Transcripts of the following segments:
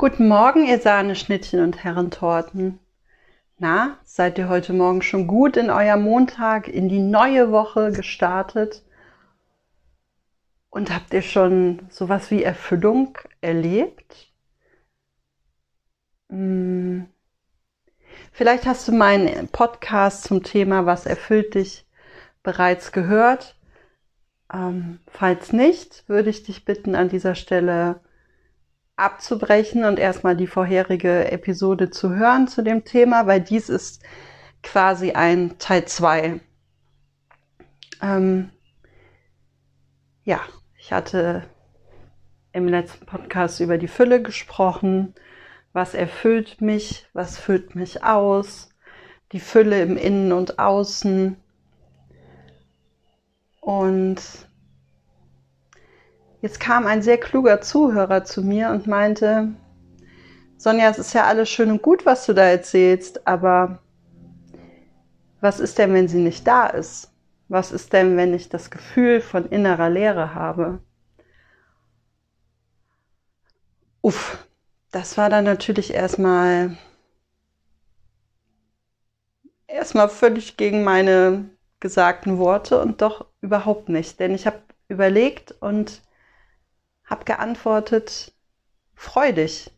Guten Morgen, ihr Sahneschnittchen und Herrentorten. Na, seid ihr heute Morgen schon gut in euer Montag, in die neue Woche gestartet? Und habt ihr schon sowas wie Erfüllung erlebt? Hm. Vielleicht hast du meinen Podcast zum Thema Was erfüllt dich bereits gehört. Ähm, falls nicht, würde ich dich bitten, an dieser Stelle abzubrechen und erstmal die vorherige Episode zu hören zu dem Thema, weil dies ist quasi ein Teil 2. Ähm, ja, ich hatte im letzten Podcast über die Fülle gesprochen. Was erfüllt mich? Was füllt mich aus? Die Fülle im Innen und Außen. Und Jetzt kam ein sehr kluger Zuhörer zu mir und meinte, Sonja, es ist ja alles schön und gut, was du da erzählst, aber was ist denn, wenn sie nicht da ist? Was ist denn, wenn ich das Gefühl von innerer Leere habe? Uff, das war dann natürlich erstmal erstmal völlig gegen meine gesagten Worte und doch überhaupt nicht, denn ich habe überlegt und habe geantwortet, freu dich.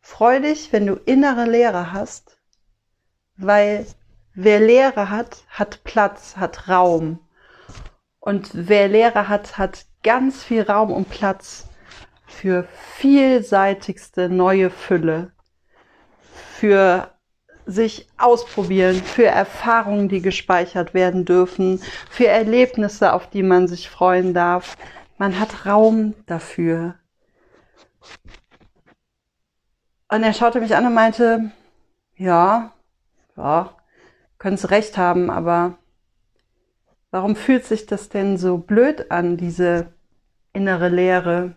Freu dich, wenn du innere Leere hast, weil wer Leere hat, hat Platz, hat Raum. Und wer Leere hat, hat ganz viel Raum und Platz für vielseitigste neue Fülle, für sich ausprobieren, für Erfahrungen, die gespeichert werden dürfen, für Erlebnisse, auf die man sich freuen darf, man hat Raum dafür. Und er schaute mich an und meinte, ja, ja, können Sie recht haben, aber warum fühlt sich das denn so blöd an, diese innere Leere?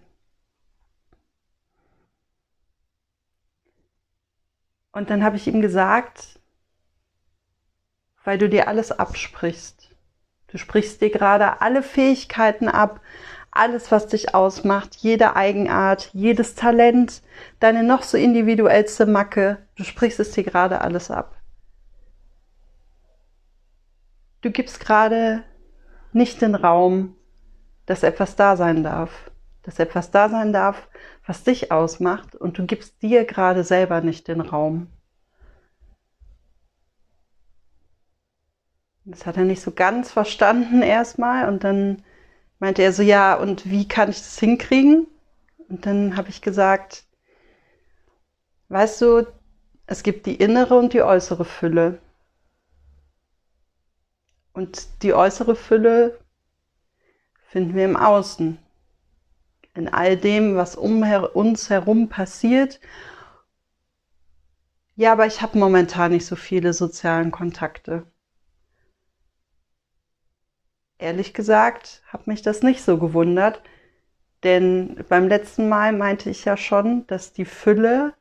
Und dann habe ich ihm gesagt, weil du dir alles absprichst. Du sprichst dir gerade alle Fähigkeiten ab, alles, was dich ausmacht, jede Eigenart, jedes Talent, deine noch so individuellste Macke, du sprichst es dir gerade alles ab. Du gibst gerade nicht den Raum, dass etwas da sein darf, dass etwas da sein darf, was dich ausmacht und du gibst dir gerade selber nicht den Raum. Das hat er nicht so ganz verstanden erstmal und dann meinte er so, ja, und wie kann ich das hinkriegen? Und dann habe ich gesagt, weißt du, es gibt die innere und die äußere Fülle. Und die äußere Fülle finden wir im Außen. In all dem, was um uns herum passiert. Ja, aber ich habe momentan nicht so viele sozialen Kontakte ehrlich gesagt, hat mich das nicht so gewundert. Denn beim letzten Mal meinte ich ja schon, dass die Fülle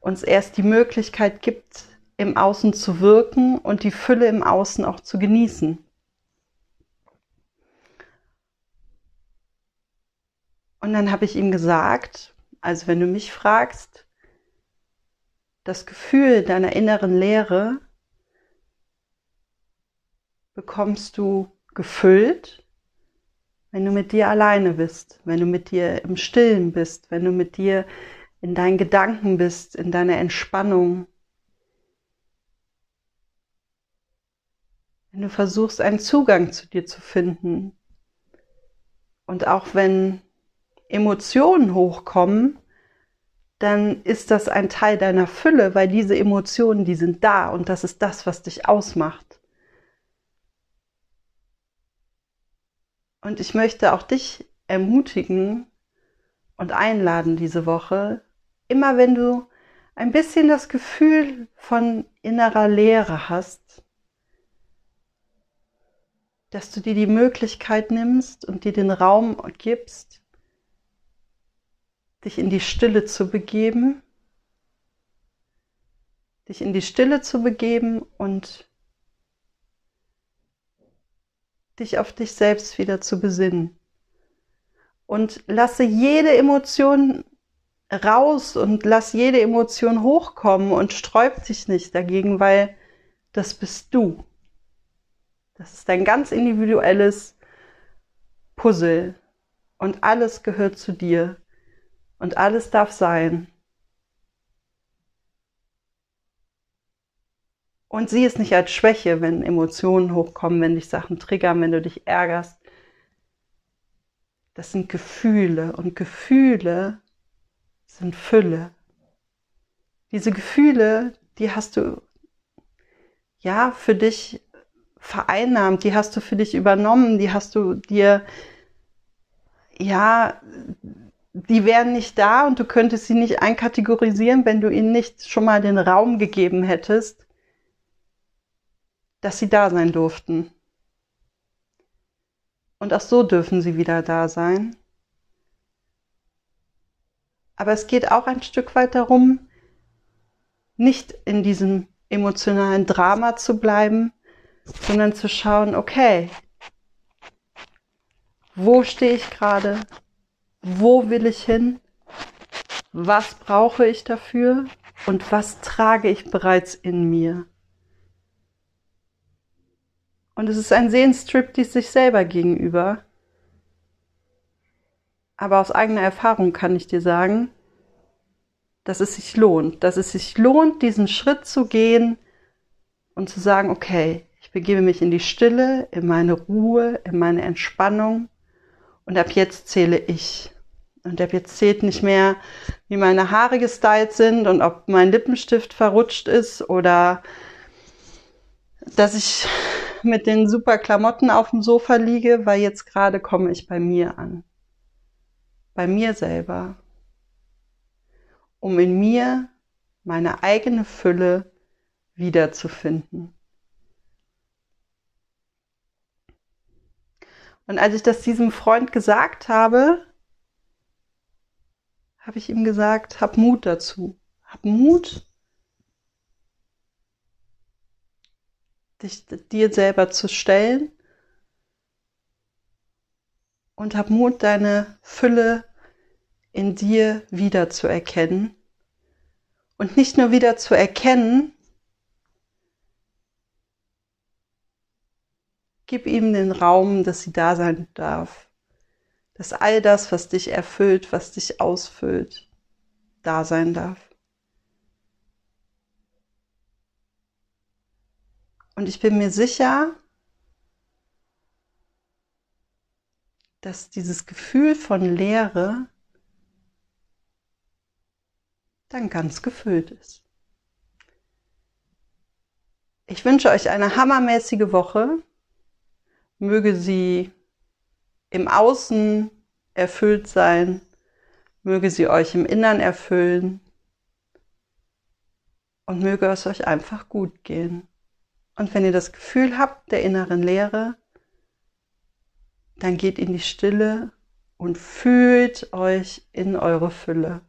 uns erst die Möglichkeit gibt, im Außen zu wirken und die Fülle im Außen auch zu genießen. Und dann habe ich ihm gesagt, also wenn du mich fragst, das Gefühl deiner inneren Leere bekommst du gefüllt, wenn du mit dir alleine bist, wenn du mit dir im Stillen bist, wenn du mit dir in deinen Gedanken bist, in deiner Entspannung. Wenn du versuchst, einen Zugang zu dir zu finden. Und auch wenn Emotionen hochkommen, dann ist das ein Teil deiner Fülle, weil diese Emotionen, die sind da und das ist das, was dich ausmacht. Und ich möchte auch dich ermutigen und einladen diese Woche, immer wenn du ein bisschen das Gefühl von innerer Leere hast, dass du dir die Möglichkeit nimmst und dir den Raum gibst, dich in die Stille zu begeben, dich in die Stille zu begeben und dich auf dich selbst wieder zu besinnen. Und lasse jede Emotion raus und lass jede Emotion hochkommen und sträub dich nicht dagegen, weil das bist du. Das ist dein ganz individuelles Puzzle und alles gehört zu dir und alles darf sein. Und sieh es nicht als Schwäche, wenn Emotionen hochkommen, wenn dich Sachen triggern, wenn du dich ärgerst. Das sind Gefühle und Gefühle sind Fülle. Diese Gefühle, die hast du ja für dich vereinnahmt, die hast du für dich übernommen, die hast du dir ja, die wären nicht da und du könntest sie nicht einkategorisieren, wenn du ihnen nicht schon mal den Raum gegeben hättest, dass sie da sein durften. Und auch so dürfen sie wieder da sein. Aber es geht auch ein Stück weit darum, nicht in diesem emotionalen Drama zu bleiben, sondern zu schauen, okay, wo stehe ich gerade? Wo will ich hin? Was brauche ich dafür? Und was trage ich bereits in mir? Und es ist ein Sehenstriptease sich selber gegenüber. Aber aus eigener Erfahrung kann ich dir sagen, dass es sich lohnt, dass es sich lohnt, diesen Schritt zu gehen und zu sagen, okay, ich begebe mich in die Stille, in meine Ruhe, in meine Entspannung und ab jetzt zähle ich. Und ab jetzt zählt nicht mehr, wie meine Haare gestylt sind und ob mein Lippenstift verrutscht ist oder dass ich mit den super Klamotten auf dem Sofa liege, weil jetzt gerade komme ich bei mir an. Bei mir selber. Um in mir meine eigene Fülle wiederzufinden. Und als ich das diesem Freund gesagt habe, habe ich ihm gesagt, hab Mut dazu. Hab Mut, dich dir selber zu stellen und hab Mut, deine Fülle in dir wieder zu erkennen. Und nicht nur wieder zu erkennen, gib ihm den Raum, dass sie da sein darf. Dass all das, was dich erfüllt, was dich ausfüllt, da sein darf. Und ich bin mir sicher, dass dieses Gefühl von Leere dann ganz gefüllt ist. Ich wünsche euch eine hammermäßige Woche. Möge sie im Außen erfüllt sein. Möge sie euch im Innern erfüllen. Und möge es euch einfach gut gehen. Und wenn ihr das Gefühl habt der inneren Leere, dann geht in die Stille und fühlt euch in eure Fülle.